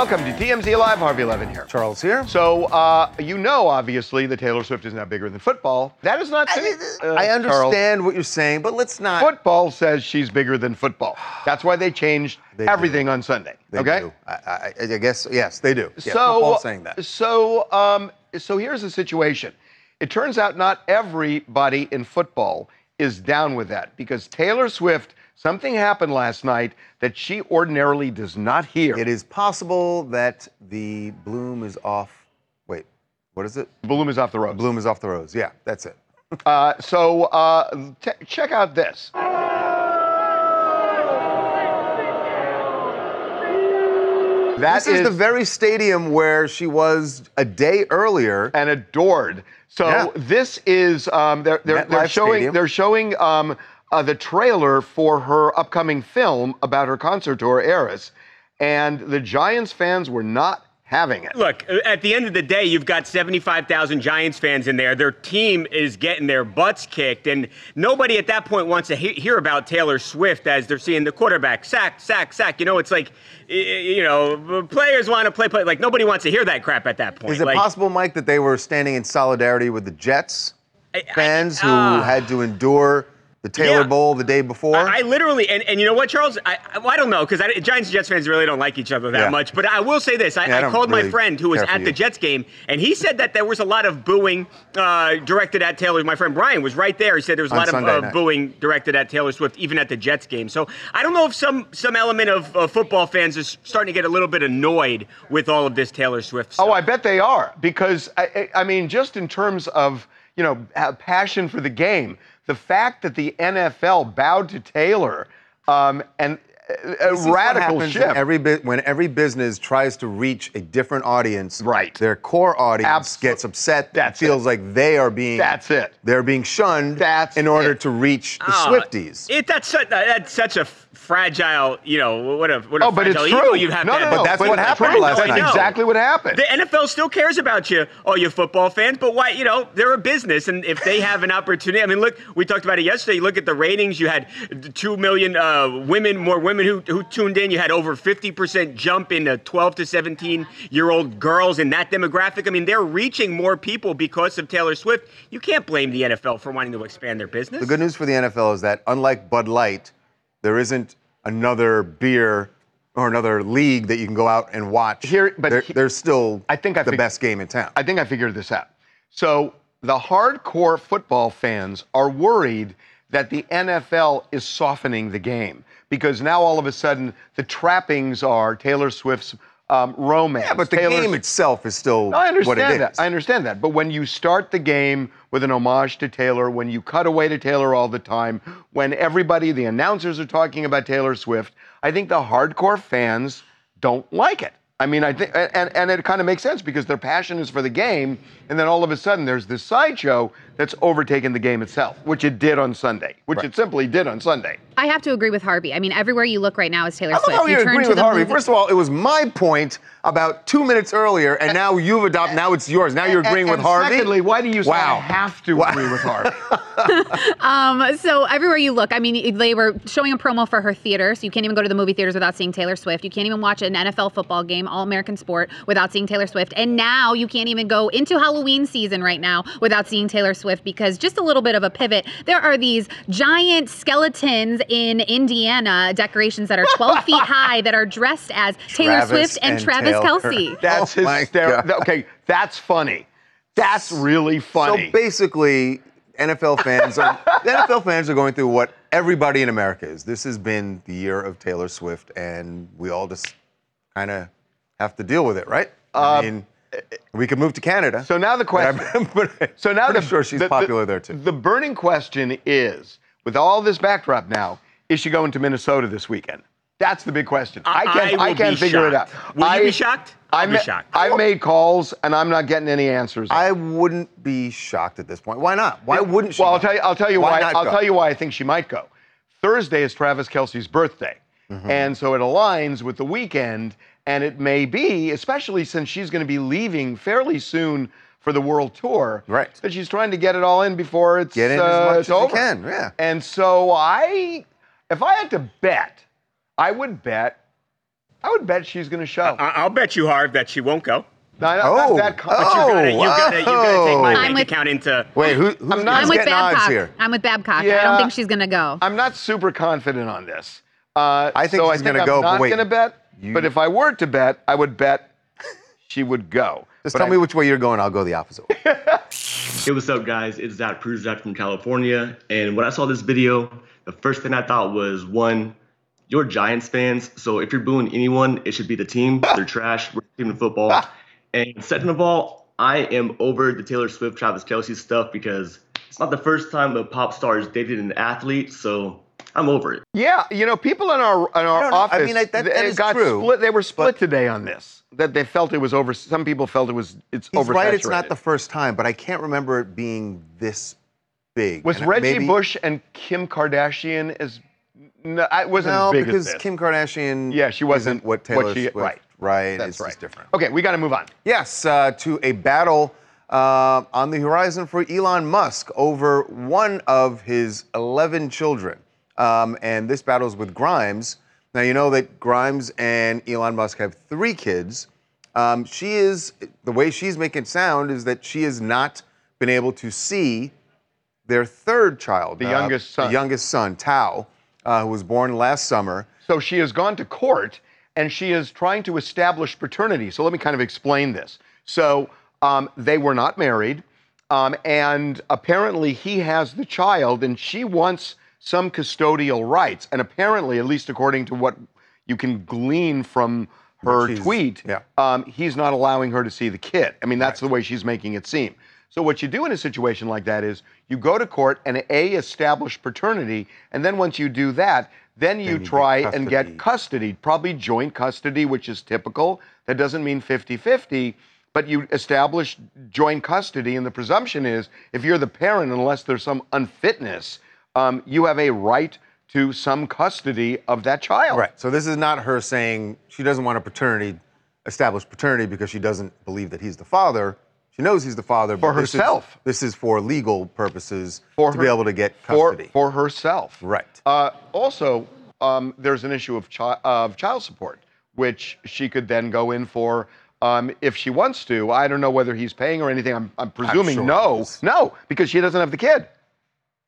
Welcome to TMZ Live. Harvey Levin here. Charles here. So, uh, you know, obviously, that Taylor Swift is now bigger than football. That is not. I, uh, I Charles. understand what you're saying, but let's not. Football says she's bigger than football. That's why they changed They do. everything on Sunday. They okay. do. I, I, I guess yes, they do. Yeah, so, football's saying that. So, um, so here's the situation. It turns out not everybody in football is down with that because Taylor Swift. Something happened last night that she ordinarily does not hear. It is possible that the bloom is off. Wait, what is it? Bloom is off the road. Bloom is off the rose. Yeah, that's it. Uh, so uh, t- check out this. That This is, the very stadium where she was a day earlier. and adored. So Yeah. this is um, they're they're, they're showing Stadium. they're showing um, uh, the trailer for her upcoming film about her concert tour, Eras, and the Giants fans were not having it. Look, at the end of the day, you've got 75,000 Giants fans in there. Their team is getting their butts kicked, and nobody at that point wants to he- hear about Taylor Swift as they're seeing the quarterback sack, sack, sack. You know, it's like, y- y- you know, players want to play, play. Like nobody wants to hear that crap at that point. Is it like, possible, Mike, that they were standing in solidarity with the Jets I- fans who ah. had to endure the Taylor Yeah. Bowl the day before? I, I literally, and, and you know what, Charles? I, I, well, I don't know because Giants and Jets fans really don't like each other that Yeah. much. But I will say this: I, Yeah, I I called really my friend who was at the you. Jets game, and he said that there was a lot of booing uh, directed at Taylor. My friend Brian was right there. He said there was a On lot of uh, booing directed at Taylor Swift, even at the Jets game. So I don't know if some some element of uh, football fans is starting to get a little bit annoyed with all of this Taylor Swift. Stuff. Oh, I bet they are because I, I I mean, just in terms of you know passion for the game, the fact that the NFL bowed to Taylor um, and uh, a This is what radical happens shift. When every, when every business tries to reach a different audience, Right. Their core audience Abso- gets upset. That's feels it. like they are being. That's it. They're being shunned. That's in order it. to reach the Ah, Swifties. It, that's such, that's such a fragile, you know, what a what a oh, but it's true. ego you have. no, no, no, But that's but what happened true. last That's night. exactly what happened. The NFL still cares about you, all you football fans, but why, you know, they're a business, and if they have an opportunity, I mean, look, we talked about it yesterday. You look at the ratings. You had two million uh, women, more women who, who tuned in. You had over 50% jump in the 12 to 17 year old girls in that demographic. I mean, they're reaching more people because of Taylor Swift. You can't blame the NFL for wanting to expand their business. The good news for the NFL is that unlike Bud Light, there isn't another beer or another league that you can go out and watch. Here- but There- he- there's still I think I the fig- best game in town. I think I figured this out. So the hardcore football fans are worried that the NFL is softening the game because now all of a sudden the trappings are Taylor Swift's um, romance. yeah, but the Taylor's- game itself is still No, I understand what it that. is. I understand that. But when you start the game with an homage to Taylor, when you cut away to Taylor all the time, when everybody, the announcers are talking about Taylor Swift, I think the hardcore fans don't like it. I mean, I think, and, and it kind of makes sense because their passion is for the game, and then all of a sudden there's this sideshow that's overtaken the game itself, which it did on Sunday, which it simply did on Sunday. I have to agree with Harvey. I mean, everywhere you look right now is Taylor I Swift. how you turn agree with Harvey. movie- First of all, it was my point about two minutes earlier, and now you've adopted. Now it's yours. Now you're agreeing and, with Harvey. Secondly, why do you say I Wow. have to Wow. agree with Harvey? Um, so everywhere you look, I mean, they were showing a promo for her theater, so you can't even go to the movie theaters without seeing Taylor Swift. You can't even watch an NFL football game, all American sport, without seeing Taylor Swift. And now you can't even go into Halloween season right now without seeing Taylor Swift because just a little bit of a pivot. There are these giant skeletons in Indiana decorations that are 12 feet high that are dressed as Taylor Travis Swift and, and Travis Taylor. Kelce. Oh that's Oh hysterical. Okay, that's funny. That's really funny. So basically, NFL fans are NFL fans are going through what everybody in America is. This has been the year of Taylor Swift, and we all just kind of have to deal with it, right? I uh, mean, we could move to Canada. So now the question. But So now pretty the, sure she's the- the- popular there too. The burning question is, with all this backdrop now, is she going to Minnesota this weekend? That's the big question. I can't. will I, can't be figure it out. Will I, you be shocked? I'll I be shocked. I've made calls and I'm not getting any answers. I wouldn't be shocked at this point. Why not? Why wouldn't she? Well, I'll tell you. I'll tell you Why why. I'll go? tell you why I think she might go. Thursday is Travis Kelce's birthday, Mm-hmm. and so it aligns with the weekend. And it may be, especially since she's going to be leaving fairly soon for the world tour, Right. That she's trying to get it all in before it's Get in uh, as much it's as you over. can, yeah. And so I, if I had to bet, I would bet I would bet she's going to show. I- I'll bet you, Harv, that she won't go. No, not, Oh. not that con- But you gotta, you Oh, gotta, you gotta take my. I'm bank with- account into. Wait, who, who's, I'm not- I'm with getting odds Babcock. here? I'm with Babcock. I don't think she's gonna go. I'm not super confident on this. Uh, I think so she's I think gonna I'm go, but wait. going to bet. You- But if I were to bet, I would bet she would go. Just But tell I- me which way you're going. I'll go the opposite way. Hey, what's up, guys? It's Zach Pruzak from California. And when I saw this video, the first thing I thought was one, you're Giants fans, so if you're booing anyone, it should be the team. They're trash. We're team in football. And second of all, I am over the Taylor Swift, Travis Kelce stuff because it's not the first time a pop star has dated an athlete, so I'm over it. Yeah, you know, people in our in our No, no, I office mean, I- that- that is got true, split. They were split but- today on this. That they felt it was over. Some people felt it was it's He's oversaturated. right. It's not the first time, but I can't remember it being this big. Was And Reggie maybe- Bush and Kim Kardashian as? No, it wasn't No, as big because as this. Kim Kardashian. Yeah, she wasn't isn't what what Taylor she- Swift. right. Right. That's it's right. just different. Okay, we got to move on. Yes, uh, to a battle uh, on the horizon for Elon Musk over one of his 11 children. Um, and this battles with Grimes. Now, you know that Grimes and Elon Musk have three kids. Um, she is, the way she's making sound is that she has not been able to see their third child, The uh, youngest son. the youngest son, Tao, uh, who was born last summer. So she has gone to court and she is trying to establish paternity. So let me kind of explain this. So um, they were not married, um, and apparently he has the child, and she wants some custodial rights. And apparently, at least according to what you can glean from her she's- tweet, yeah. um, he's not allowing her to see the kid. I mean, that's the way she's making it seem. So what you do in a situation like that is you go to court and a establish paternity, and then once you do that, then you you get try and get custody. custody, probably joint custody, which is typical. That doesn't mean 50-50, but you establish joint custody, and the presumption is if you're the parent, unless there's some unfitness, um, you have a right to some custody of that child. Right. So this is not her saying she doesn't want a paternity, establish paternity because she doesn't believe that he's the father. She knows he's the father. For but this is- herself. This is, for legal purposes For to her- be able to get custody. for herself. Right. Uh, also, um, there's an issue of, chi- of child support, which she could then go in for um, if she wants to. I don't know whether he's paying or anything. I'm, I'm presuming sure no. No, because she doesn't have the kid.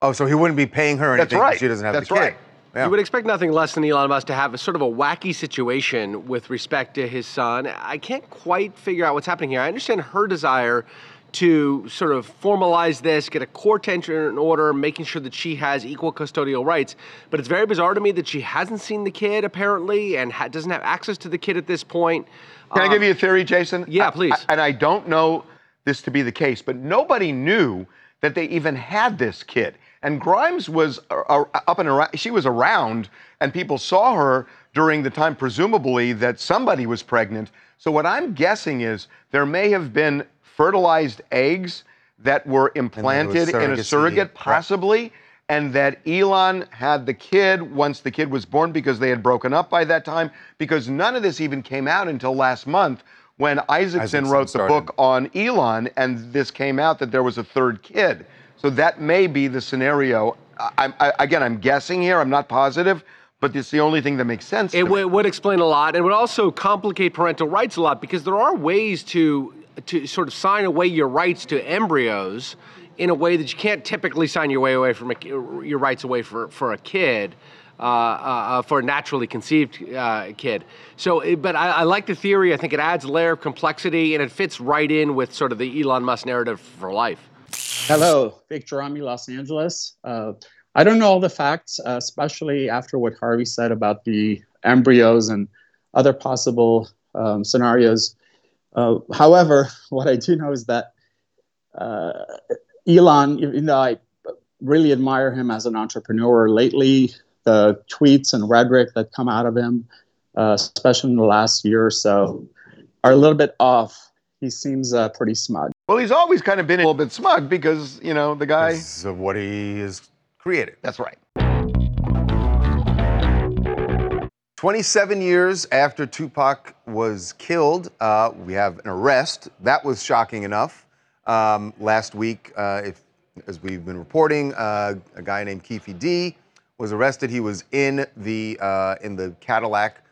Oh, so he wouldn't be paying her anything because right. she doesn't have That's the kid. right. Yeah. You would expect nothing less than Elon Musk to have a sort of a wacky situation with respect to his son. I can't quite figure out what's happening here. I understand her desire to sort of formalize this, get a court entry in order, making sure that she has equal custodial rights. But it's very bizarre to me that she hasn't seen the kid apparently and ha- doesn't have access to the kid at this point. Can I give you a theory, Jason? Um, yeah, I- please. I- and I don't know this to be the case, but nobody knew that they even had this kid. And Grimes was uh, up and around, she was around, and people saw her during the time, presumably, that somebody was pregnant. So what I'm guessing is there may have been fertilized eggs that were implanted in a surrogate, possibly, and that Elon had the kid once the kid was born because they had broken up by that time. Because none of this even came out until last month when Isaacson, Isaacson wrote the started. book on Elon, and this came out that there was a third kid. So that may be the scenario. I, I, again, I'm guessing here. I'm not positive, but it's the only thing that makes sense. It to me. w- would explain a lot, and would also complicate parental rights a lot because there are ways to to sort of sign away your rights to embryos in a way that you can't typically sign your way away from a, your rights away for for a kid. Uh, uh, for a naturally conceived uh, kid. So, but I, I like the theory. I think it adds a layer of complexity and it fits right in with sort of the Elon Musk narrative for life. Hello, Victor Rami, Los Angeles. Uh, I don't know all the facts, uh, especially after what Harvey said about the embryos and other possible um, scenarios. Uh, however, what I do know is that uh, Elon, even though I really admire him as an entrepreneur, lately the tweets and rhetoric that come out of him, uh, especially in the last year or so, are a little bit off. He seems uh, pretty smug. Well, he's always kind of been a little bit smug because you know the guy. Because of what he has created. That's right. 27 years after Tupac was killed, uh, we have an arrest. That was shocking enough. Um, last week, uh, if, as we've been reporting, uh, a guy named Keefe D was arrested. He was in the uh, in the Cadillac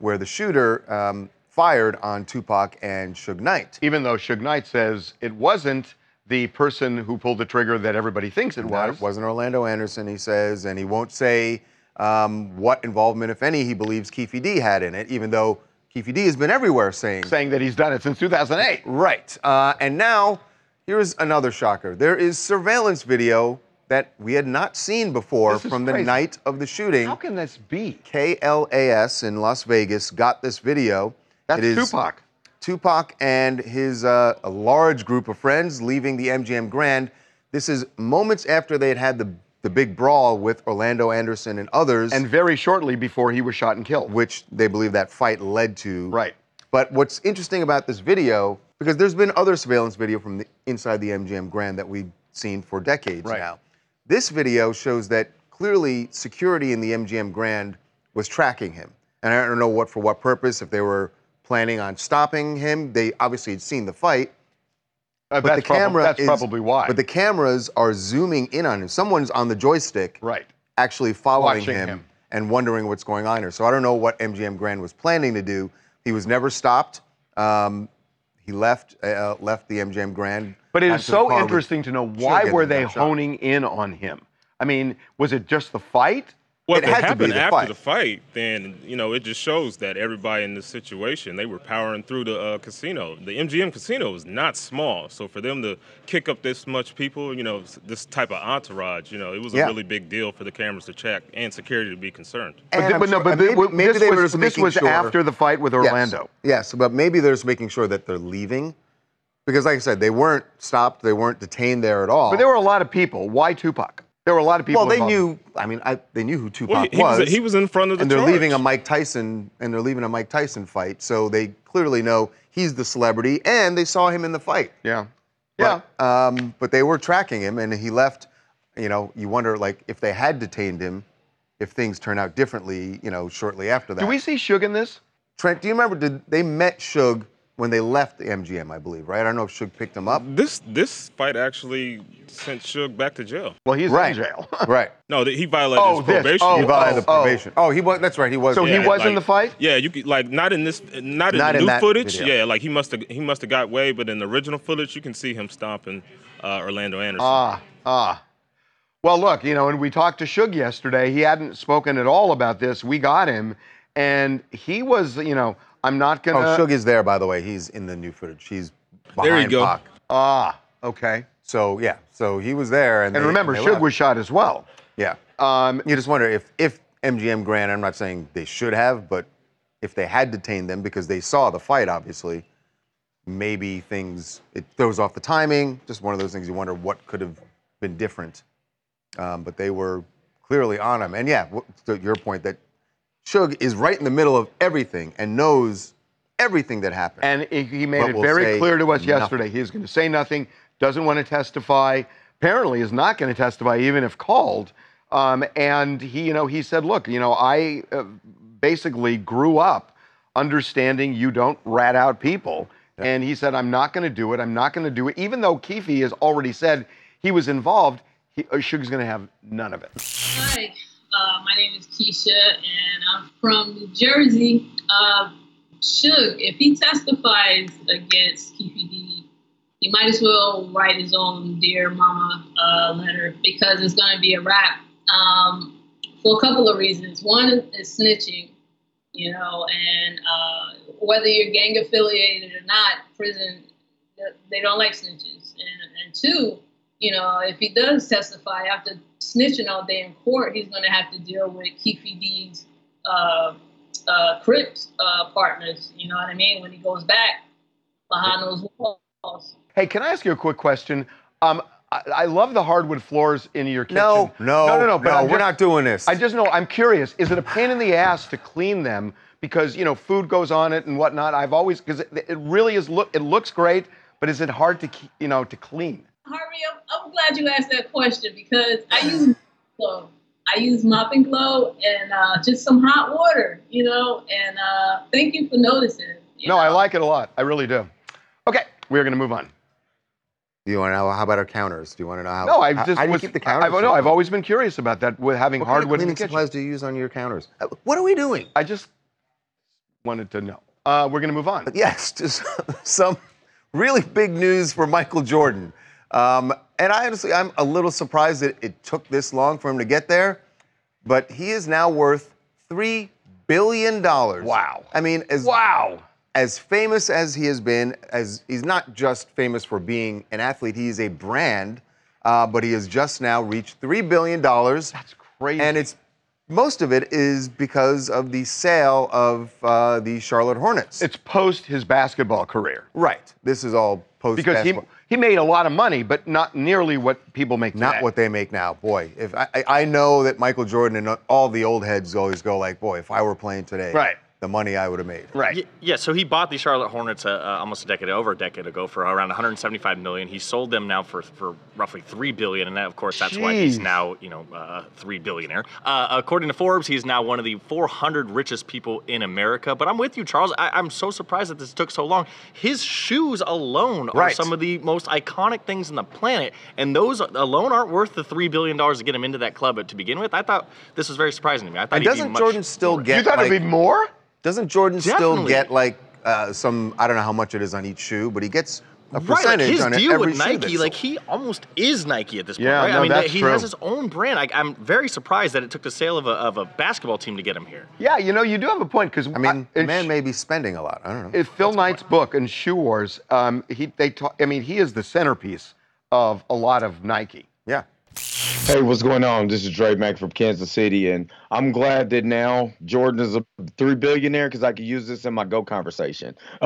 where the shooter um, fired on Tupac and Suge Knight. Even though Suge Knight says it wasn't the person who pulled the trigger that everybody thinks it That was. It wasn't Orlando Anderson, he says, and he won't say um, what involvement, if any, he believes Keefe D had in it, even though Keefe D has been everywhere saying saying that he's done it since 2008. Right. Uh, and now, here's another shocker. There is surveillance video that we had not seen before from the night of the shooting. How can this be? KLAS in Las Vegas got this video. That's It is Tupac. Tupac and his uh, a large group of friends leaving the MGM Grand. This is moments after they had had the, the big brawl with Orlando Anderson and others, And very shortly before he was shot and killed. which they believe that fight led to. Right. But what's interesting about this video, because there's been other surveillance video from the, inside the MGM Grand that we've seen for decades Right. now. This video shows that clearly security in the MGM Grand was tracking him. And I don't know what for what purpose, if they were planning on stopping him. They obviously had seen the fight. Uh, But the camera prob- that's is- probably why. But the cameras are zooming in on him. Someone's on the joystick right. actually following him, him. and wondering what's going on here. So I don't know what MGM Grand was planning to do. He was never stopped. Um, he left uh, left the MGM Grand. But it is so interesting to know why were they honing in on him? I mean, was it just the fight? Well, It if it to be happened the after fight. the fight, then you know it just shows that everybody in this situation they were powering through the uh, casino. The MGM casino is not small, so for them to kick up this much people, you know, this type of entourage, you know, it was Yeah. a really big deal for the cameras to check and security to be concerned. And But, I'm but no, but and the- maybe, w- maybe this they was, were just this was sure. after the fight with Yes. Orlando. Yes, but maybe they're just making sure that they're leaving, because like I said, they weren't stopped, they weren't detained there at all. But there were a lot of people. Why Tupac? There were a lot of people. well, they involved. knew. I mean, I, they knew who Tupac Well, he, he was, he was in front of the and they're charge. leaving a Mike Tyson and they're leaving a Mike Tyson fight, so they clearly know he's the celebrity, and they saw him in the fight. Yeah. Yeah. But, um, but they were tracking him, and he left. You know, you wonder like if they had detained him, if things turn out differently. You know, shortly after that. Do we see Suge in this? Trent, do you remember? Did they met Suge when they left the MGM? I believe, right? I don't know if Suge picked him up. This this fight actually sent Suge back to jail. Well, he's right. in jail. right. No, that he violated Oh, his this. probation. Oh, He violated the oh. probation. Oh, he was. That's right. He was. So he Yeah, was in the fight? Yeah, you could like not in this, not in Not the in new that footage. video. Yeah, like he must have he must have got way, but in the original footage, you can see him stomping uh, Orlando Anderson. Ah, ah. Well, look, you know, when we talked to Suge yesterday, he hadn't spoken at all about this. We got him, and he was, you know, I'm not Oh, gonna. Oh, Suge is there, by the way. He's in the new footage. He's behind There you go. Pac. Ah, okay. So yeah, so he was there, and And they- remember, they Suge left. was shot as well. yeah. Um, You just wonder if if MGM Grand. I'm not saying they should have, but if they had detained them because they saw the fight, obviously, maybe things it throws off the timing. Just one of those things you wonder what could have been different. Um, but they were clearly on him, and yeah, to your point that Suge is right in the middle of everything and knows everything that happened. and he- he made But it will very clear to us nothing. yesterday. He's going to say nothing, doesn't want to testify, apparently is not going to testify even if called. Um, and he, you know, he said, look, you know, I uh, basically grew up understanding you don't rat out people. And he said, I'm not going to do it. I'm not going to do it. Even though Keefe has already said he was involved, he, uh, Suge's going to have none of it. Hi, uh, my name is Keisha, and I'm from New Jersey. Uh, Suge, if he testifies against Keefe D, he might as well write his own Dear Mama uh, letter because it's going to be a wrap um, for a couple of reasons. One is snitching, you know, and uh, whether you're gang affiliated or not, prison, they don't like snitches. And, and two, you know, if he does testify after snitching all day in court, he's going to have to deal with Keefe D's uh, uh, Crips uh, partners. You know what I mean? When he goes back behind those walls. Hey, can I ask you a quick question? Um, I, I love the hardwood floors in your kitchen. no, no, no, no, no. But I'm we're not doing this. I just know I'm curious. Is it a pain in the ass to clean them because you know food goes on it and whatnot? I've always because it, it really is look. It looks great, but is it hard to keep, you know to clean? Harvey, I'm, I'm glad you asked that question because I use glow. I use mopping glow and uh, just some hot water, you know. And uh, thank you for noticing. you No, I like it a lot. I really do. Okay, we're gonna move on. Do you want to know how about our counters? Do you want to know how? No, I how, just how do you was, keep the counters? I, no, I've always been curious about that with having What kind of hardwood in cleaning the supplies do you use on your counters? Uh, What are we doing? I just wanted to know. Uh, we're going to move on. But yes, just some really big news for Michael Jordan. Um, and I honestly, I'm a little surprised that it took this long for him to get there. But he is now worth three billion dollars. Wow. I mean, as Wow. as famous as he has been, as he's not just famous for being an athlete, he is a brand. Uh, but he has just now reached three billion dollars. That's crazy. And it's most of it is because of the sale of uh, the Charlotte Hornets. It's post his basketball career. right. This is all post Because he, he made a lot of money, but not nearly what people make today. not today. what they make now. Boy, if I, I I know that Michael Jordan and all the old heads always go like, boy, if I were playing today, Right. The money I would have made. Right. Yeah, so he bought the Charlotte Hornets uh, uh, almost a decade, over a decade ago, for around 175 million. He sold them now for for roughly three billion, and that, of course, that's why he's now you know uh, three billionaire. Uh, according to Forbes, he's now one of the 400 richest people in America. But I'm with you, Charles. I, I'm so surprised that this took so long. His shoes alone are Right. some of the most iconic things on the planet, and those alone aren't worth the three billion dollars to get him into that club to begin with. I thought this was very surprising to me. I thought And he'd be doesn't much Jordan still more- get you thought like, it'd be more? Doesn't Jordan still get like uh, some? I don't know how much it is on each shoe, but he gets a percentage Right, like percentage his deal with Nike, like he almost is Nike at this point, Yeah, right? no, I mean, that's he true. has his own brand. I, I'm very surprised that it took the sale of a, of a basketball team to get him here. Yeah, you know, you do have a point because I mean, the man may be spending a lot. I don't know. in Phil Knight's book in Shoe Wars, um, he they talk, I mean, he is the centerpiece of a lot of Nike. Yeah. Hey, what's going on? This is Dre Mack from Kansas City, and I'm glad that now Jordan is a three billionaire because I could use this in my go conversation.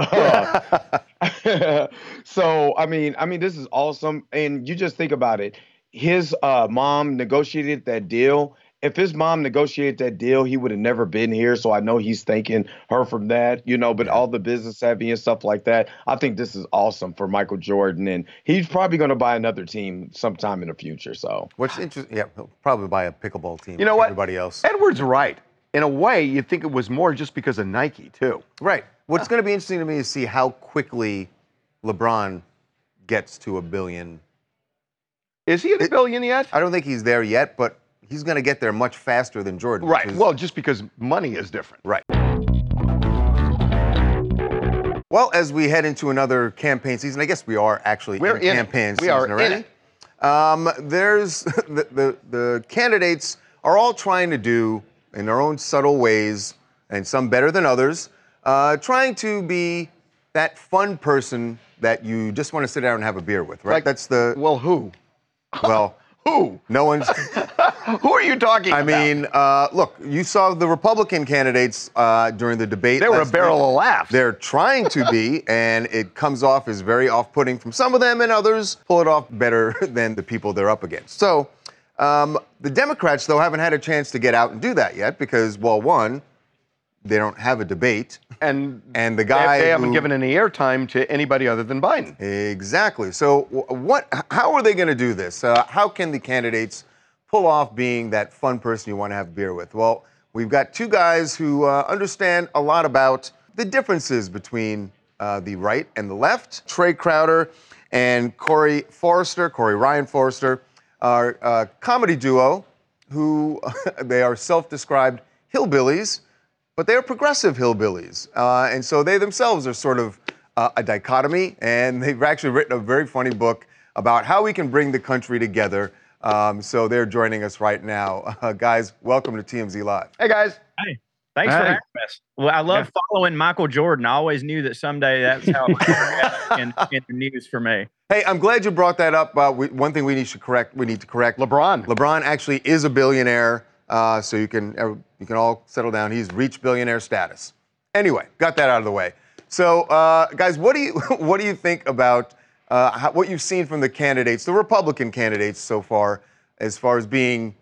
so, I mean, I mean, this is awesome, and you just think about it. His uh, mom negotiated that deal. If his mom negotiated that deal, he would have never been here. So I know he's thanking her from that, you know. But all the business savvy and stuff like that, I think this is awesome for Michael Jordan, and he's probably going to buy another team sometime in the future. So. What's interesting? Yeah, he'll probably buy a pickleball team. You know what? Everybody else. Edward's right. In a way, you'd think it was more just because of Nike too. Right. What's uh. going to be interesting to me is see how quickly LeBron gets to a billion. Is he at a billion yet? I don't think he's there yet, but he's going to get there much faster than Jordan. Right. is- Well, just because money is different. Right. Well, as we head into another campaign season, I guess we are actually We're in, in it. campaign We season are in already. it. Um, there's the, the the candidates are all trying to do in their own subtle ways, and some better than others, uh, trying to be that fun person that you just want to sit down and have a beer with. Right. Like- That's the Well, who? well. Who? No one's. Who are you talking I about? mean, uh, look, you saw the Republican candidates uh, during the debate. they were a barrel week. of laughs. They're trying to be, and it comes off as very off putting from some of them, and others pull it off better than the people they're up against. So, um, the Democrats, though, haven't had a chance to get out and do that yet because, well, one, they don't have a debate. and And the they, guy they haven't who- given any airtime to anybody other than Biden. Exactly. So, what? How are they going to do this? Uh, how can the candidates pull off being that fun person you want to have beer with? Well, we've got two guys who uh, understand a lot about the differences between uh, the right and the left. Trae Crowder and Corey Forrester, Corey Ryan Forrester, are a comedy duo who they are self-described hillbillies but they're progressive hillbillies. Uh, and so they themselves are sort of uh, a dichotomy, and they've actually written a very funny book about how we can bring the country together. Um, so they're joining us right now. Uh, guys, welcome to TMZ Live. Hey guys. Hey, thanks for having us. Well, I love following Michael Jordan. I always knew that someday that's how it would turn out in, in the news for me. Hey, I'm glad you brought that up. Uh, we, one thing we need to correct. We need to correct. LeBron. LeBron actually is a billionaire, uh, so you can uh, you can all settle down. He's reached billionaire status. Anyway, got that out of the way. So, uh, guys, what do you what do you think about uh, what you've seen from the candidates, the Republican candidates so far, as far as being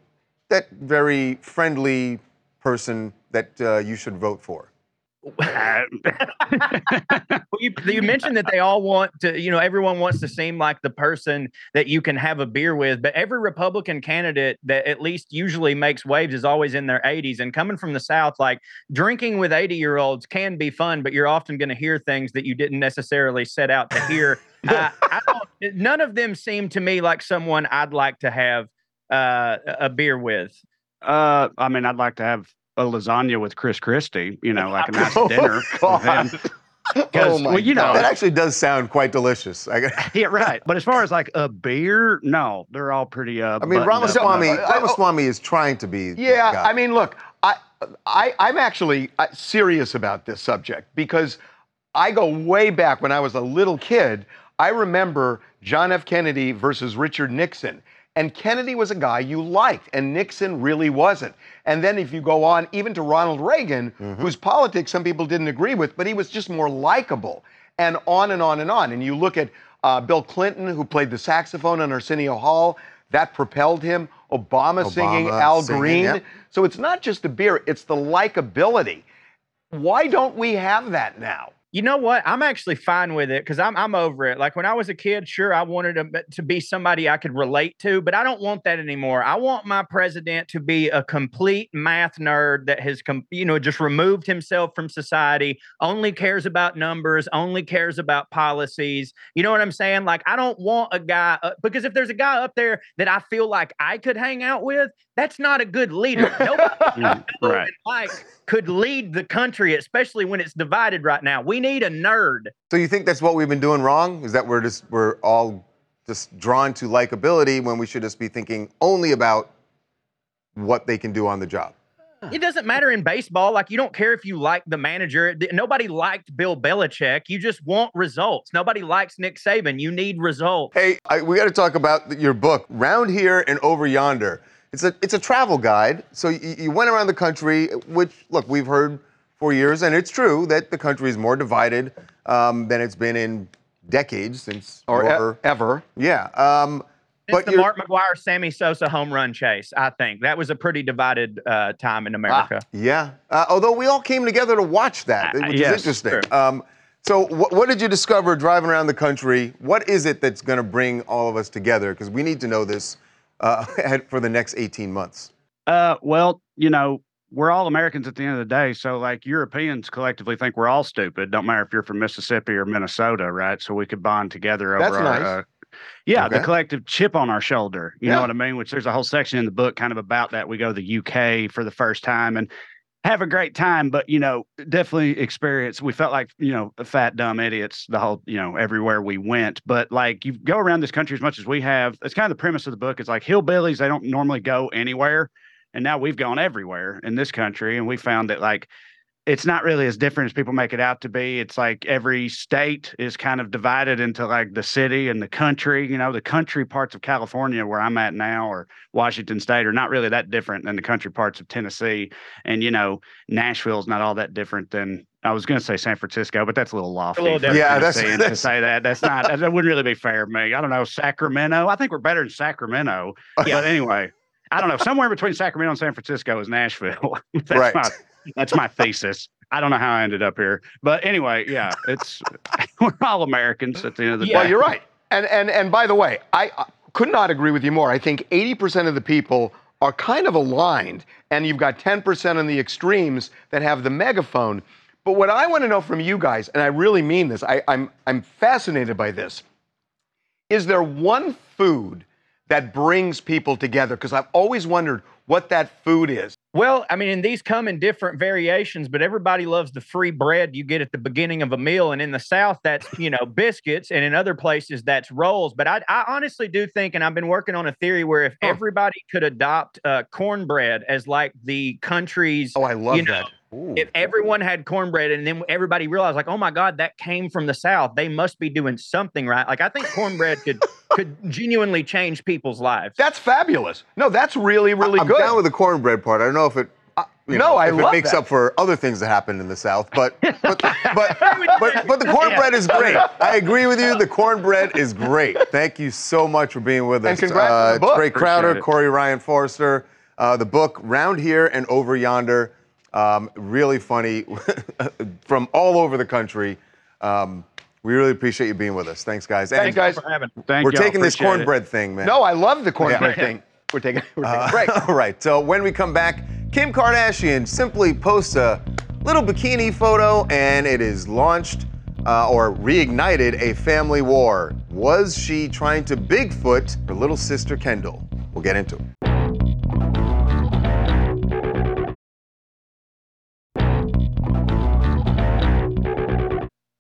that very friendly person that uh, you should vote for? Well, you, you mentioned that they all want to, you know, everyone wants to seem like the person that you can have a beer with, but every Republican candidate that at least usually makes waves is always in their 80s. And coming from the South, like drinking with 80 year olds can be fun, but you're often going to hear things that you didn't necessarily set out to hear. uh, I don't, none of them seem to me like someone I'd like to have uh, a a beer with. Uh, I mean, I'd like to have a lasagna with Chris Christie, you know, like a nice Oh, dinner with God. him. 'Cause, well, you know, that actually does sound quite delicious. I, got- yeah, right. But as far as like a beer, no, they're all pretty. Uh, I mean, buttoned up. Ramaswamy, Ramaswamy is trying to be. that Yeah, guy. I mean, look, I, I, I'm actually uh, serious about this subject because I go way back when I was a little kid. I remember John F. Kennedy versus Richard Nixon. And Kennedy was a guy you liked, and Nixon really wasn't. And then if you go on, even to Ronald Reagan, whose politics some people didn't agree with, but he was just more likable, and on and on and on. And you look at uh, Bill Clinton, who played the saxophone on Arsenio Hall, that propelled him. Obama, singing Al singing, Green. yep. So it's not just the beer, it's the likability. Why don't we have that now? You know what? I'm actually fine with it because I'm I'm over it. Like when I was a kid, sure, I wanted to, to be somebody I could relate to, but I don't want that anymore. I want my president to be a complete math nerd that has, com- you know, just removed himself from society, only cares about numbers, only cares about policies. You know what I'm saying? Like I don't want a guy uh, because if there's a guy up there that I feel like I could hang out with, that's not a good leader. Nobody Mm, right. like could lead the country, especially when it's divided right now. We need a nerd. So you think that's what we've been doing wrong? Is that we're just we're all just drawn to likability when we should just be thinking only about what they can do on the job? It doesn't matter in baseball. Like you don't care if you like the manager. Nobody liked Bill Belichick. You just want results. Nobody likes Nick Saban. You need results. Hey, I, we got to talk about your book, Round Here and Over Yonder. It's a it's a travel guide. So you, you went around the country, which look we've heard for years, and it's true that the country is more divided um, than it's been in decades since Or e- ever. Yeah. Um, It's but the Mark McGwire, Sammy Sosa home run chase. I think that was a pretty divided uh, time in America. Yeah. Uh, although we all came together to watch that, Uh, which yes, is interesting. true. Um, so, wh- what did you discover driving around the country? What is it that's going to bring all of us together? Because we need to know this uh, for the next 18 months. Uh, well, you know, we're all Americans at the end of the day. So, like, Europeans collectively think we're all stupid. Don't matter if you're from Mississippi or Minnesota, right? So we could bond together over That's our. nice. Uh, yeah, the collective chip on our shoulder. You Yeah. know what I mean? Which there's a whole section in the book kind of about that. We go to the UK for the first time and have a great time, but you know, definitely experience. We felt like you know fat dumb idiots the whole you know everywhere we went. But like you go around this country as much as we have. It's kind of the premise of the book. It's like hillbillies. They don't normally go anywhere, and now we've gone everywhere in this country, and we found that like it's not really as different as people make it out to be. It's like every state is kind of divided into like the city and the country. You know, the country parts of California where I'm at now or Washington State are not really that different than the country parts of Tennessee. And, you know, Nashville's not all that different than I was going to say San Francisco, but that's a little lofty. little. Yeah, that's- that's- to say that. That's not, that wouldn't really be fair of me. I don't know. Sacramento. I think we're better than Sacramento. But anyway, I don't know. Somewhere between Sacramento and San Francisco is Nashville. that's Right. my that's my thesis. I don't know how I ended up here, but anyway, yeah, it's we're all Americans at the end of the day. Well, you're right. And and and by the way, I uh, could not agree with you more. I think 80% of the people are kind of aligned, and you've got 10% on the extremes that have the megaphone. But what I want to know from you guys, and I really mean this, I, I'm I'm fascinated by this. Is there one food that brings people together? Because I've always wondered what that food is. Well, I mean, and these come in different variations, but everybody loves the free bread you get at the beginning of a meal. And in the South, that's, you know, biscuits. And in other places, that's rolls. But I, I honestly do think, and I've been working on a theory where if everybody could adopt uh, cornbread as like the country's. Oh, I love you know, that. If everyone had cornbread and then everybody realized, like, oh my God, that came from the South, they must be doing something right. Like, I think cornbread could could genuinely change people's lives. That's fabulous. No, that's really really I'm good. down with the cornbread part. I don't know if it. you no, know, I if love it makes that. up for other things that happened in the South, but but but but, but the cornbread is great. I agree with you. The cornbread is great. Thank you so much for being with And us. congrats on the book. Trae Crowder, Corey Ryan Forrester. Uh, the book Round Here and Over Yonder. Um, really funny from all over the country. Um, we really appreciate you being with us. Thanks, guys. And Thanks, guys. For having. Thank We're y'all, taking this appreciate it. cornbread thing, man. No, I love the cornbread Yeah. thing. We're taking we're taking Uh, a break. all right. So when we come back, Kim Kardashian simply posts a little bikini photo, and it is launched uh, or reignited a family war. Was she trying to Bigfoot her little sister Kendall? We'll get into it.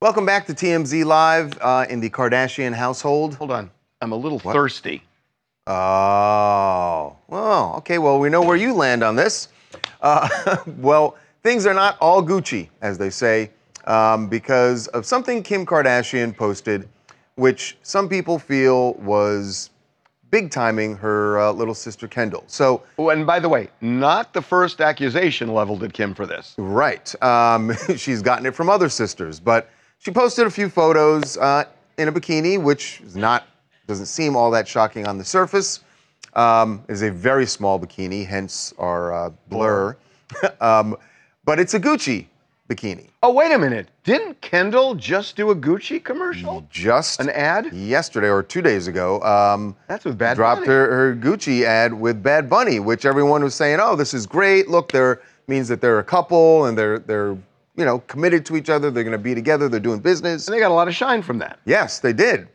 Welcome back to TMZ Live uh, in the Kardashian household. Hold on. I'm a little thirsty. Oh, well, okay. Well, we know where you land on this. Uh, well, things are not all Gucci, as they say, um, because of something Kim Kardashian posted, which some people feel was big timing her uh, little sister Kendall. So, Oh, and by the way, not the first accusation leveled at Kim for this. right, um, she's gotten it from other sisters, but she posted a few photos uh, in a bikini, which is not doesn't seem all that shocking on the surface. Um, is a very small bikini, hence our uh, blur. um, but it's a Gucci bikini. Oh, wait a minute. Didn't Kendall just do a Gucci commercial? Just An ad? yesterday or two days ago. Um, That's with Bad dropped Bunny. her, her Gucci ad with Bad Bunny, which everyone was saying, "Oh, this is great. Look, they're means that they're a couple and they're they're you know committed to each other. They're going to be together. They're doing business." And they got a lot of shine from that. Yes, they did.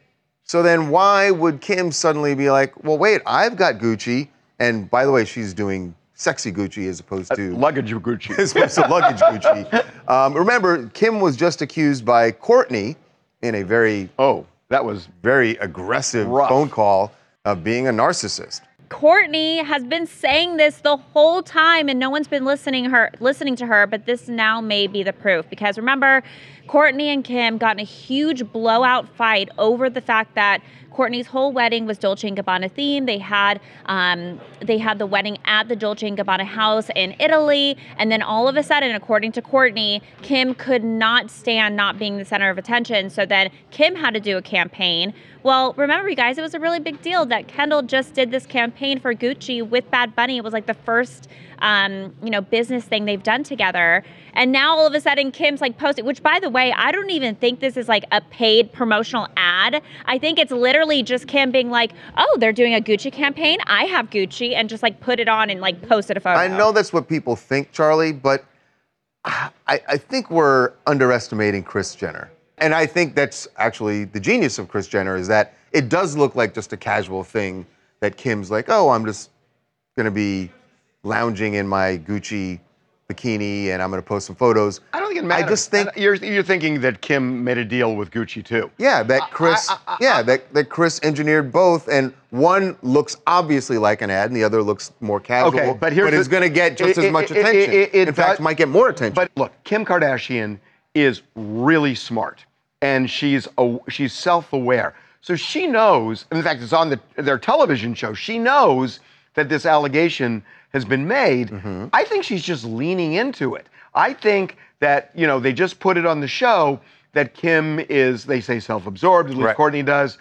So then, why would Kim suddenly be like, "Well, wait, I've got Gucci," and by the way, she's doing sexy Gucci as opposed to Luggage Gucci. as opposed to luggage Gucci. Um, remember, Kim was just accused by Kourtney in a very oh, that was very aggressive Rough. phone call of being a narcissist. Kourtney has been saying this the whole time and no one's been listening her listening to her, but this now may be the proof. Because remember Kourtney and Kim got in a huge blowout fight over the fact that Kourtney's whole wedding was Dolce and Gabbana themed. They had um, they had the wedding at the Dolce and Gabbana house in Italy, and then all of a sudden, according to Courtney, Kim could not stand not being the center of attention. So then Kim had to do a campaign. Well, remember, you guys, it was a really big deal that Kendall just did this campaign for Gucci with Bad Bunny. It was like the first, um, you know, business thing they've done together. And now all of a sudden, Kim's like posting, which by the way, I don't even think this is like a paid promotional ad. I think it's literally just Kim being like, oh, they're doing a Gucci campaign. I have Gucci, and just like put it on and like posted a photo. I know that's what people think, Charlie, but I, I think we're underestimating Kris Jenner. And I think that's actually the genius of Kris Jenner is that it does look like just a casual thing that Kim's like, oh, I'm just gonna be lounging in my Gucci bikini and I'm gonna post some photos. I don't think it matters. I just think And you're you're thinking that Kim made a deal with Gucci too. Yeah, that Kris. yeah, that, that Kris engineered both, and one looks obviously like an ad, and the other looks more casual. Okay, but here's it's the- going to get just it- as much it- attention. it- In fact, does- might get more attention. But look, Kim Kardashian is really smart, and she's a, she's self-aware. So she knows. In fact, it's on the, their television show. She knows that this allegation has been made. Mm-hmm. I think she's just leaning into it. I think that you know they just put it on the show that Kim is they say self-absorbed. At least Right. Kourtney does.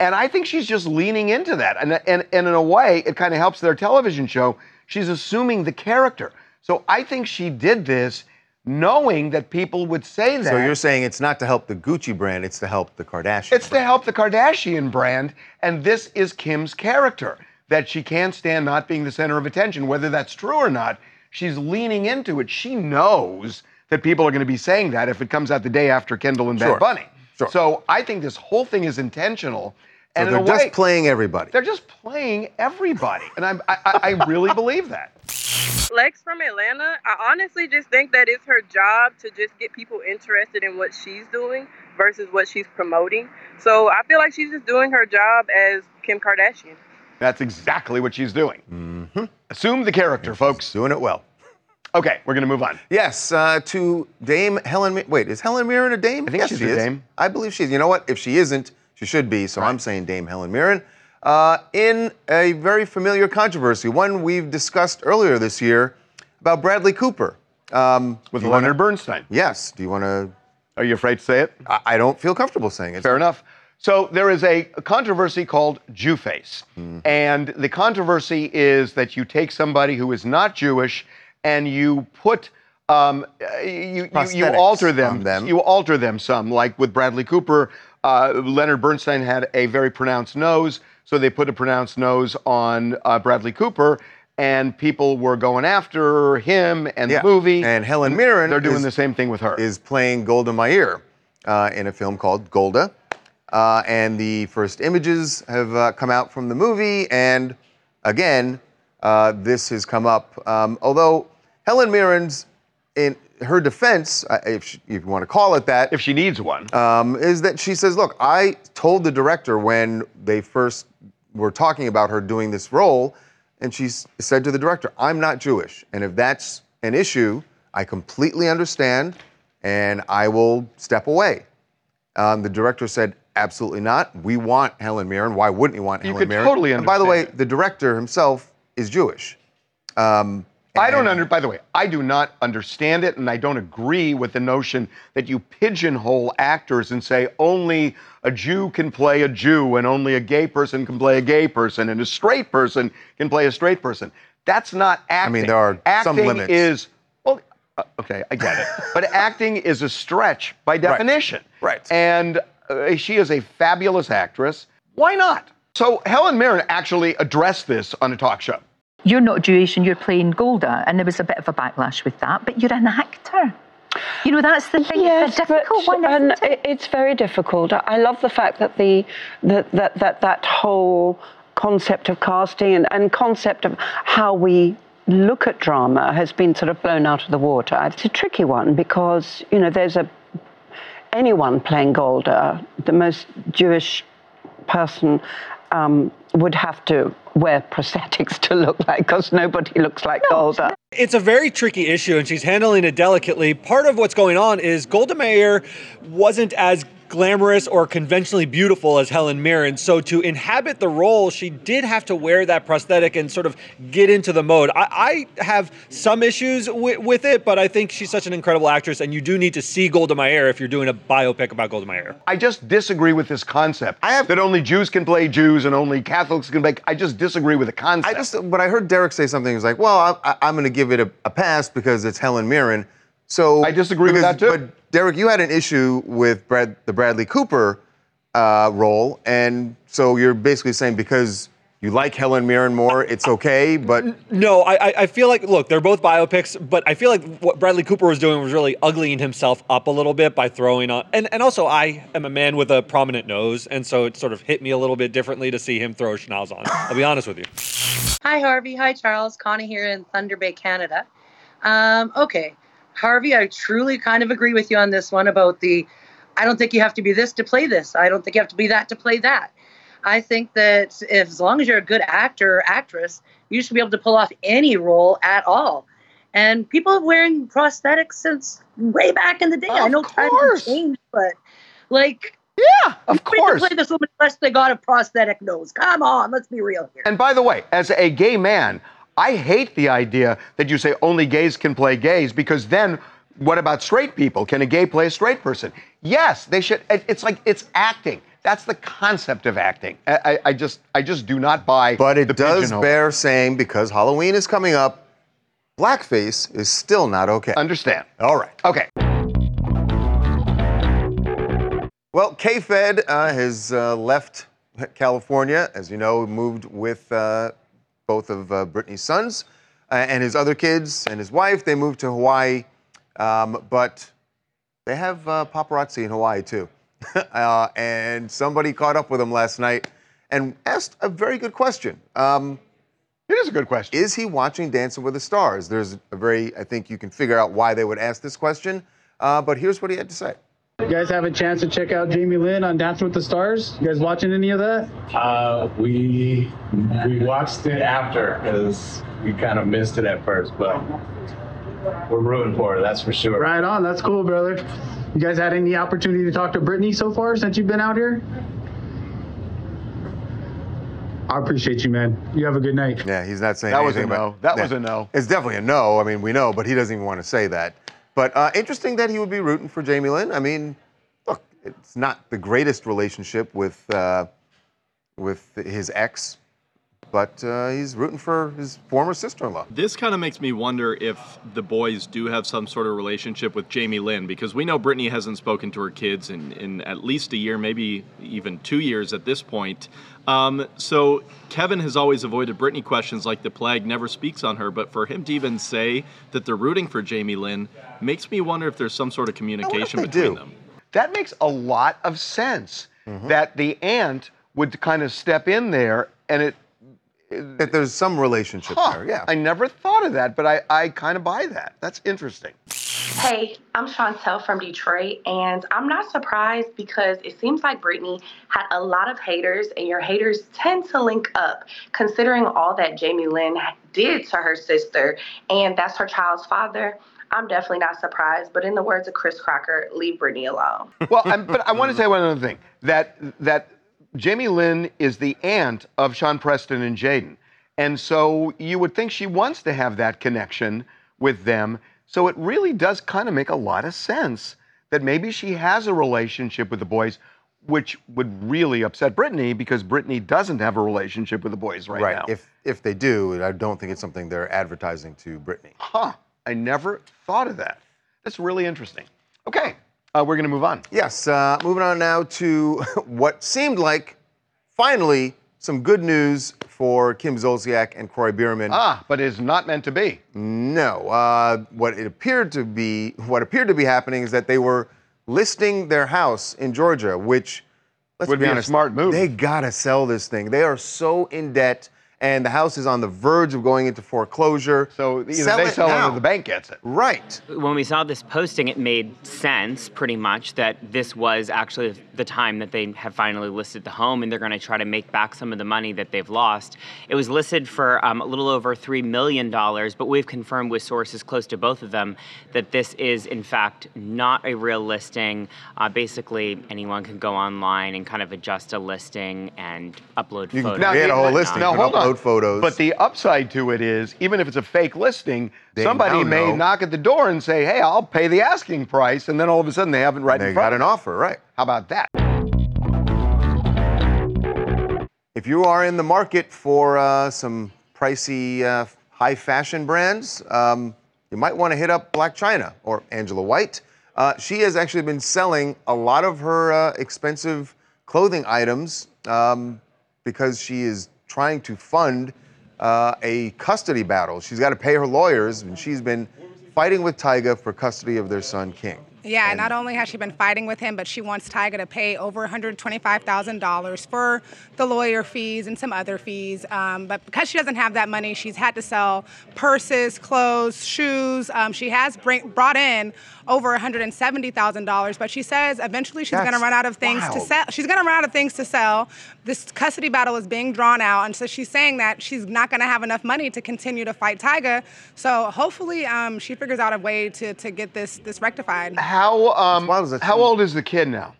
And I think she's just leaning into that. And, and, and in a way, it kind of helps their television show. She's assuming the character. So I think she did this knowing that people would say that. so you're saying it's not to help the Gucci brand; it's to help the Kardashian. It's to help the Kardashian brand, and this is Kim's character that she can't stand not being the center of attention. Whether that's true or not, she's leaning into it. She knows that people are going to be saying that if it comes out the day after Kendall and Sure. Bad Bunny. Sure. So I think this whole thing is intentional. So And they're in a just way, playing everybody. they're just playing everybody, and I'm, I, I, I really believe that. Lex from Atlanta, I honestly just think that it's her job to just get people interested in what she's doing versus what she's promoting. So I feel like she's just doing her job as Kim Kardashian. That's exactly what she's doing. Mm-hmm. Assume the character, folks. Doing it well. Okay, we're going to move on. Yes, uh, to Dame Helen. Wait, is Helen Mirren a Dame? I think yes, she's she a is. dame. I believe she's. You know what? If she isn't, she should be. So I'm saying Dame Helen Mirren. Uh, in a very familiar controversy, one we've discussed earlier this year about Bradley Cooper. Um, With Leonard wanna- Bernstein. Yes. Do you want to? Are you afraid to say it? I, I don't feel comfortable saying it. Fair enough. So there is a controversy called Jewface. Mm-hmm. And the controversy is that you take somebody who is not Jewish and you put um, you, you, you alter them, them. You alter them some. Like with Bradley Cooper, uh, Leonard Bernstein had a very pronounced nose, so they put a pronounced nose on uh, Bradley Cooper, and people were going after him and Yeah. the movie. And Helen Mirren. They're doing is- the same thing with her. Is playing Golda Meir uh, in a film called Golda. Uh, and the first images have uh, come out from the movie. And again, uh, this has come up. Um, although Helen Mirren's in her defense, uh, if, she, if you want to call it that, if she needs one, um, is that she says, "Look, I told the director when they first were talking about her doing this role, and she said to the director, "I'm not Jewish, and if that's an issue, I completely understand, and I will step away." Um, the director said, "Absolutely not. We want Helen Mirren. Why wouldn't you want You Helen could Mirren?" totally And by the way, understand the director himself is Jewish. Um, I don't under. By the way, I do not understand it, and I don't agree with the notion that you pigeonhole actors and say only a Jew can play a Jew, and only a gay person can play a gay person, and a straight person can play a straight person. That's not acting. I mean, there are acting some limits. Is well, uh, okay, I get it, but acting is a stretch by definition. Right. Right. And uh, she is a fabulous actress. Why not? So Helen Mirren actually addressed this on a talk show. You're not Jewish and you're playing Golda, and there was a bit of a backlash with that, but you're an actor. You know, that's the thing. Yes, it's a difficult but, one. and it- it's very difficult. I- I love the fact that the that that that, that whole concept of casting and, and concept of how we look at drama has been sort of blown out of the water. It's a tricky one because you know there's a anyone playing Golda, the most Jewish person um, would have to wear prosthetics to look like because nobody looks like Golda. It's a very tricky issue, and she's handling it delicately. Part of what's going on is Golda Meir wasn't as glamorous or conventionally beautiful as Helen Mirren. So to inhabit the role, she did have to wear that prosthetic and sort of get into the mode. I, I have some issues wi- with it, but I think she's such an incredible actress, and you do need to see Golda Meir if you're doing a biopic about Golda Meir. I just disagree with this concept I have that only Jews can play Jews and only Catholics can play. I just disagree with the concept. I just, but I heard Derek say something. He was like, "Well, I, I'm going to give it a, a pass because it's Helen Mirren." So I disagree with that, too. But Derek, you had an issue with Brad, the Bradley Cooper uh, role, and so you're basically saying because you like Helen Mirren more, it's okay. But No, I, I- I feel like look, they're both biopics, but I feel like what Bradley Cooper was doing was really uglying himself up a little bit by throwing on, and and also I am a man with a prominent nose, and so it sort of hit me a little bit differently to see him throw schnoz on. I'll be honest with you. Hi, Harvey. Hi, Charles. Connie here in Thunder Bay, Canada. Um, okay, Harvey, I truly kind of agree with you on this one about the. I don't think you have to be this to play this. I don't think you have to be that to play that. I think that if, as long as you're a good actor or actress, you should be able to pull off any role at all. And people are wearing prosthetics since way back in the day. I know times have changed, but like, yeah, of course, play this woman unless they got a prosthetic nose. Come on, let's be real here. And by the way, as a gay man, I hate the idea that you say only gays can play gays because then what about straight people? Can a gay play a straight person? Yes, they should. It's like it's acting. That's the concept of acting. I, I- just, I just do not buy. but it does pigeonhole. bear saying because Halloween is coming up, blackface is still not okay. Understand? All right. Okay. Well, K-Fed uh, has uh, left California, as you know, moved with uh, both of uh, Britney's sons uh, and his other kids and his wife. They moved to Hawaii, um, but they have uh, paparazzi in Hawaii too. uh, and somebody caught up with him last night and asked a very good question. Um, it is a good question. Is he watching Dancing with the Stars? There's a very, I think you can figure out why they would ask this question. Uh, but here's what he had to say. You guys have a chance to check out Jamie Lynn on Dancing with the Stars? You guys watching any of that? Uh, we we watched it after because we kind of missed it at first, but we're rooting for it. That's for sure. Right on. That's cool, brother. You guys had any opportunity to talk to Britney so far since you've been out here? I appreciate you, man. You have a good night. Yeah, he's not saying That was anything a about no. That Yeah. was a no. It's definitely a no. I mean, we know, but he doesn't even want to say that. But uh, interesting that he would be rooting for Jamie Lynn. I mean, look, it's not the greatest relationship with uh, with his ex, but uh, he's rooting for his former sister-in-law. This kind of makes me wonder if the boys do have some sort of relationship with Jamie Lynn because we know Britney hasn't spoken to her kids in, in at least a year, maybe even two years at this point. Um, so Kevin has always avoided Britney questions like the plague never speaks on her, but for him to even say that they're rooting for Jamie Lynn makes me wonder if there's some sort of communication between them. That makes a lot of sense. That the aunt would kind of step in there, and it. That there's some relationship Huh, there. Yeah. I never thought of that, but I, I kind of buy that. That's interesting. Hey, I'm Chantel from Detroit, and I'm not surprised because it seems like Britney had a lot of haters, and your haters tend to link up, considering all that Jamie Lynn did to her sister, and that's her child's father. I'm definitely not surprised, but in the words of Chris Crocker, leave Britney alone. well, I'm, but I want to say one other thing that that Jamie Lynn is the aunt of Sean Preston and Jayden, and so you would think she wants to have that connection with them. So it really does kind of make a lot of sense that maybe she has a relationship with the boys, which would really upset Britney because Britney doesn't have a relationship with the boys right, right. now. If if they do, I don't think it's something they're advertising to Britney. Huh. I never thought of that. That's really interesting. Okay, uh, we're going to move on. Yes, uh, moving on now to what seemed like finally some good news for Kim Zolciak and Kroy Biermann. Ah, but is not meant to be. No. Uh, what it appeared to be, what appeared to be happening is that they were listing their house in Georgia, which, let's Would be, be a smart move. They gotta sell this thing. They are so in debt, and the house is on the verge of going into foreclosure. So either they sell it or the bank gets it. Right. When we saw this posting, it made sense pretty much that this was actually the time that they have finally listed the home and they're going to try to make back some of the money that they've lost. It was listed for um, a little over $3 million, but we've confirmed with sources close to both of them that this is, in fact, not a real listing. Uh, basically, anyone can go online and kind of adjust a listing and upload You can photos. create a whole listing. whatnot. You can photos. But the upside to it is, even if it's a fake listing, They somebody may know. knock at the door and say, "Hey, I'll pay the asking price," and then all of a sudden they haven't right They in front. got of an them. offer, right? How about that? If you are in the market for uh, some pricey, uh, high fashion brands, um, you might want to hit up Blac Chyna or Angela White. Uh, she has actually been selling a lot of her uh, expensive clothing items um, because she is trying to fund uh, a custody battle. She's got to pay her lawyers, and she's been fighting with Tyga for custody of their son, King. Yeah, not only has she been fighting with him, but she wants Tyga to pay over $125,000 for the lawyer fees and some other fees. Um, but because she doesn't have that money, she's had to sell purses, clothes, shoes. Um, she has bring, brought in over $170,000, but she says eventually she's going to run out of things to sell. She's going to run out of things to sell. This custody battle is being drawn out, and so she's saying that she's not going to have enough money to continue to fight Tyga. So hopefully, um, she figures out a way to to get this this rectified. How um, how old is the kid now?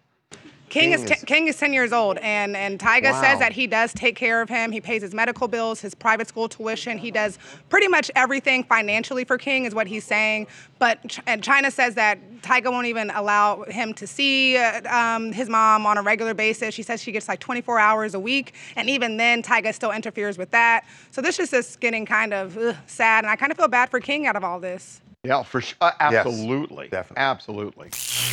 King, King is, is- King is 10 years old, and, and Tyga Wow. says that he does take care of him. He pays his medical bills, his private school tuition. He does pretty much everything financially for King, is what he's saying. But Ch- and Chyna says that Tyga won't even allow him to see uh, um, his mom on a regular basis. She says she gets like 24 hours a week, and even then, Tyga still interferes with that. So this is just getting kind of ugh, sad, and I kind of feel bad for King out of all this. Yeah, for sure. Uh, absolutely. Absolutely.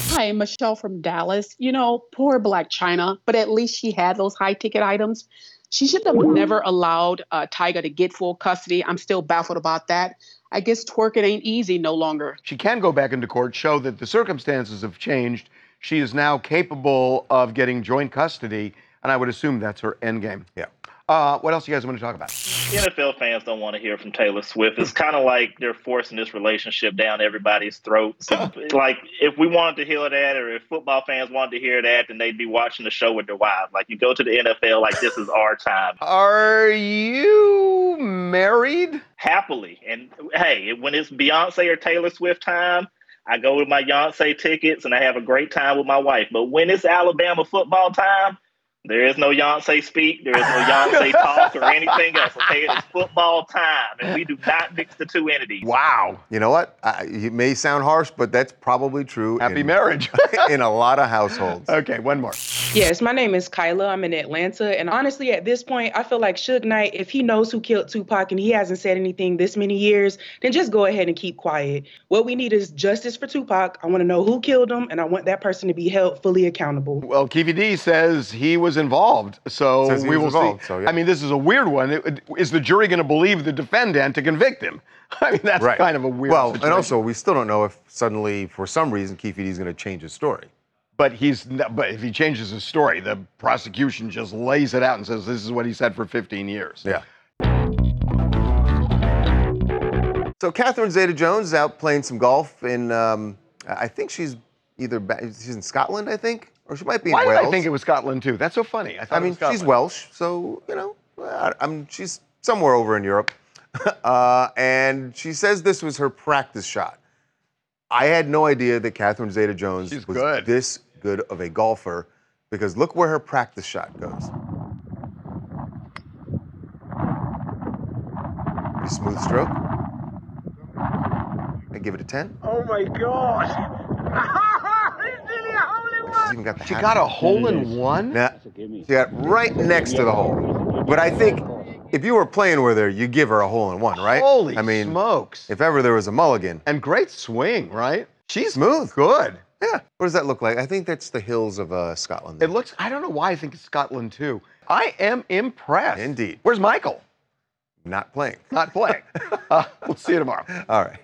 Hi, Michelle from Dallas. You know, poor Blac Chyna, but at least she had those high ticket items. She should have never allowed uh, Tyga to get full custody. I'm still baffled about that. I guess twerking ain't easy no longer. She can go back into court, show that the circumstances have changed. She is now capable of getting joint custody, and I would assume that's her end game. Yeah. Uh, what else do you guys want to talk about? NFL fans don't want to hear from Taylor Swift. It's kind of like they're forcing this relationship down everybody's throats. like if we wanted to hear that, or if football fans wanted to hear that, then they'd be watching the show with their wives. Like you go to the NFL, like this is our time. Are you married? Happily, and hey, when it's Beyonce or Taylor Swift time. I go with my Beyonce tickets and I have a great time with my wife. But when it's Alabama football time, there is no Beyonce speak, there is no Beyonce talk or anything else. Okay, it's football time, and we do not mix the two entities. Wow. You know what? I, it may sound harsh, but that's probably true. Happy in, marriage. in a lot of households. Okay, one more. Yes, my name is Kyla. I'm in Atlanta. And honestly, at this point, I feel like Suge Knight, if he knows who killed Tupac and he hasn't said anything this many years, then just go ahead and keep quiet. What we need is justice for Tupac. I want to know who killed him, and I want that person to be held fully accountable. Well, Keffe D says he was involved, so Says he we was will involved, see. so, yeah. I mean, this is a weird one. It- Is the jury going to believe the defendant to convict him? I mean, that's right. kind of a weird. Well, situation. and also we still don't know if suddenly, for some reason, Keffe is going to change his story. But he's n- but if he changes his story, the prosecution just lays it out and says this is what he said for 15 years. Yeah. So Catherine Zeta-Jones is out playing some golf in, um, I think she's either ba- she's in Scotland, I think, or she might be Why in did Wales. I think it was Scotland too? That's so funny. I, thought I it mean, was she's Welsh, so you know, I, I'm she's somewhere over in Europe, uh, and she says this was her practice shot. I had no idea that Catherine Zeta-Jones was good. this good of a golfer, because look where her practice shot goes. Pretty smooth stroke. I give it a ten. Oh my God! She's even got the She hat got a hole in one. Nah, she got right next to the hole. But I think if you were playing with her, you give her a hole in one, right? Holy I mean, smokes! if ever there was a mulligan. And great swing, right? She's Smooth. good. Yeah. What does that look like? I think that's the hills of uh, Scotland. It looks. I don't know why I think it's Scotland too. I am impressed. Indeed. Where's Michael? Not playing. Not playing. uh, we'll see you tomorrow. All right.